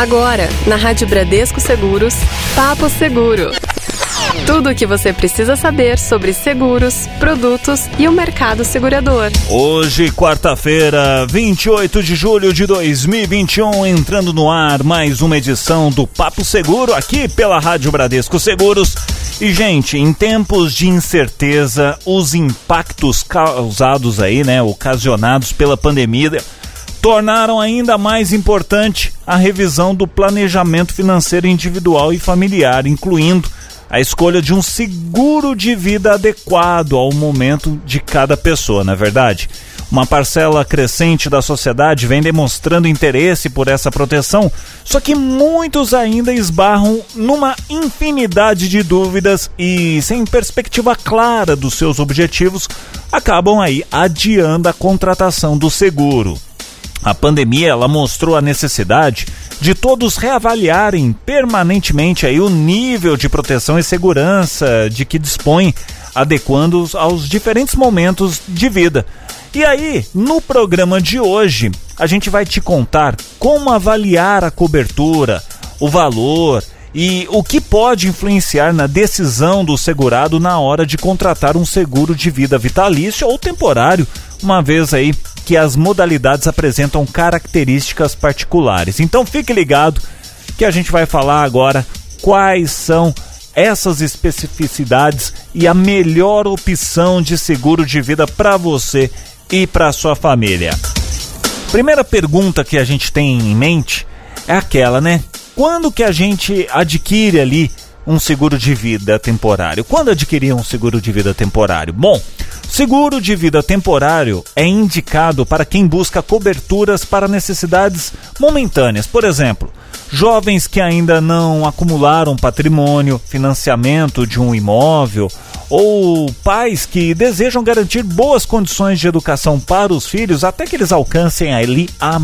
Agora, na Rádio Bradesco Seguros, Papo Seguro. Tudo o que você precisa saber sobre seguros, produtos e o mercado segurador. Hoje, quarta-feira, 28 de julho de 2021, entrando no ar mais uma edição do Papo Seguro aqui pela Rádio Bradesco Seguros. E, gente, em tempos de incerteza, os impactos causados aí, né, ocasionados pela pandemia, tornaram ainda mais importante a revisão do planejamento financeiro individual e familiar, incluindo a escolha de um seguro de vida adequado ao momento de cada pessoa, não é verdade? Uma parcela crescente da sociedade vem demonstrando interesse por essa proteção, só que muitos ainda esbarram numa infinidade de dúvidas e, sem perspectiva clara dos seus objetivos, acabam aí adiando a contratação do seguro. A pandemia ela mostrou a necessidade de todos reavaliarem permanentemente aí o nível de proteção e segurança de que dispõe, adequando-os aos diferentes momentos de vida. E aí, no programa de hoje, a gente vai te contar como avaliar a cobertura, o valor e o que pode influenciar na decisão do segurado na hora de contratar um seguro de vida vitalício ou temporário, uma vez aí que as modalidades apresentam características particulares. Então fique ligado que a gente vai falar agora quais são essas especificidades e a melhor opção de seguro de vida para você e para sua família. Primeira pergunta que a gente tem em mente é aquela, né? Quando que a gente adquire ali um seguro de vida temporário? Quando adquirir um seguro de vida temporário? Bom, Seguro de vida temporário é indicado para quem busca coberturas para necessidades momentâneas. Por exemplo, jovens que ainda não acumularam patrimônio, financiamento de um imóvel, ou pais que desejam garantir boas condições de educação para os filhos até que eles alcancem ali a,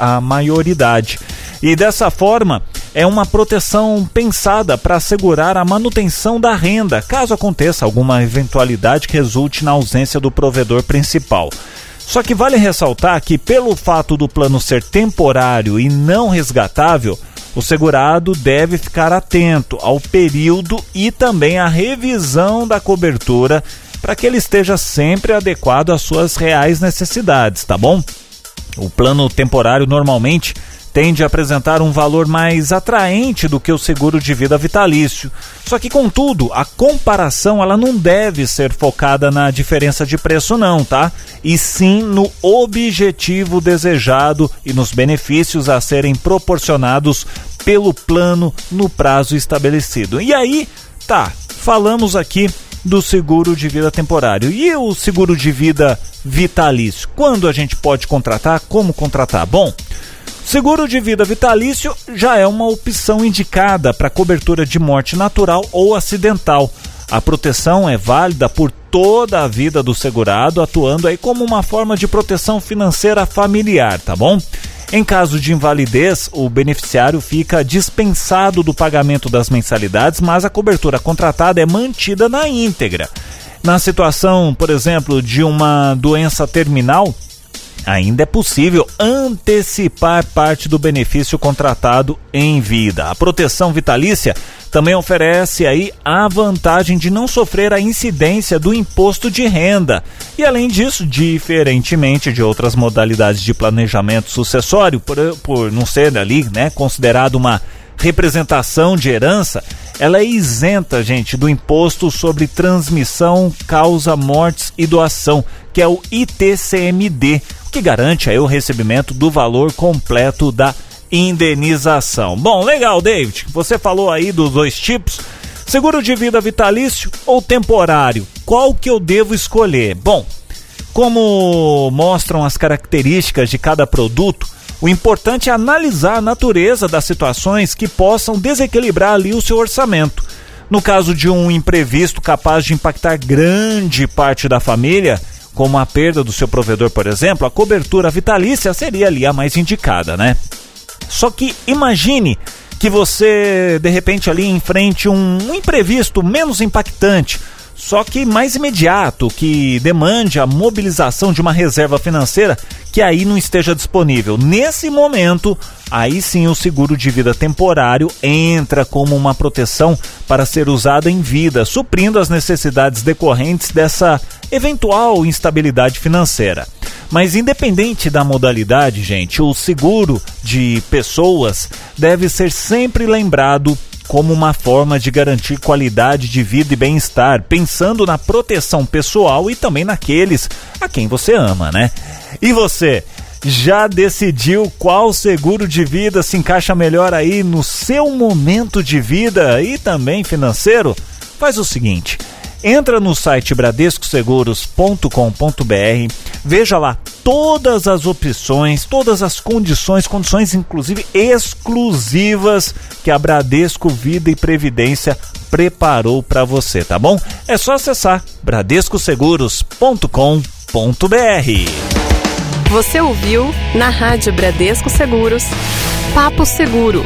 a maioridade. E dessa forma, é uma proteção pensada para assegurar a manutenção da renda, caso aconteça alguma eventualidade que resulte na ausência do provedor principal. Só que vale ressaltar que, pelo fato do plano ser temporário e não resgatável, o segurado deve ficar atento ao período e também à revisão da cobertura para que ele esteja sempre adequado às suas reais necessidades, tá bom? O plano temporário normalmente tende a apresentar um valor mais atraente do que o seguro de vida vitalício. Só que, contudo, a comparação ela não deve ser focada na diferença de preço, não, tá? E sim no objetivo desejado e nos benefícios a serem proporcionados pelo plano no prazo estabelecido. E aí, tá, falamos aqui do seguro de vida temporário. E o seguro de vida vitalício? Quando a gente pode contratar? Como contratar? Bom, Seguro de vida vitalício já é uma opção indicada para cobertura de morte natural ou acidental. A proteção é válida por toda a vida do segurado, atuando aí como uma forma de proteção financeira familiar, tá bom? Em caso de invalidez, o beneficiário fica dispensado do pagamento das mensalidades, mas a cobertura contratada é mantida na íntegra. Na situação, por exemplo, de uma doença terminal, ainda é possível antecipar parte do benefício contratado em vida. A proteção vitalícia também oferece aí a vantagem de não sofrer a incidência do imposto de renda. E além disso, diferentemente de outras modalidades de planejamento sucessório, por, por não ser ali, né, considerado uma representação de herança, ela é isenta, gente, do imposto sobre transmissão, causa, mortes e doação, que é o ITCMD que garante aí o recebimento do valor completo da indenização. Bom, legal, David. Você falou aí dos dois tipos. Seguro de vida vitalício ou temporário? Qual que eu devo escolher? Bom, como mostram as características de cada produto, o importante é analisar a natureza das situações que possam desequilibrar ali o seu orçamento. No caso de um imprevisto capaz de impactar grande parte da família, como a perda do seu provedor, por exemplo, a cobertura vitalícia seria ali a mais indicada, né? Só que imagine que você de repente ali enfrente um imprevisto menos impactante, só que mais imediato, que demande a mobilização de uma reserva financeira que aí não esteja disponível. Nesse momento, aí sim o seguro de vida temporário entra como uma proteção para ser usado em vida, suprindo as necessidades decorrentes dessa eventual instabilidade financeira. Mas independente da modalidade, gente, o seguro de pessoas deve ser sempre lembrado como uma forma de garantir qualidade de vida e bem-estar, pensando na proteção pessoal e também naqueles a quem você ama, né? E você, já decidiu qual seguro de vida se encaixa melhor aí no seu momento de vida e também financeiro? Faz o seguinte, entra no site bradescoseguros.com.br, veja lá todas as opções, todas as condições, condições inclusive exclusivas que a Bradesco Vida e Previdência preparou para você, tá bom? É só acessar bradescoseguros.com.br. Você ouviu na Rádio Bradesco Seguros Papo Seguro.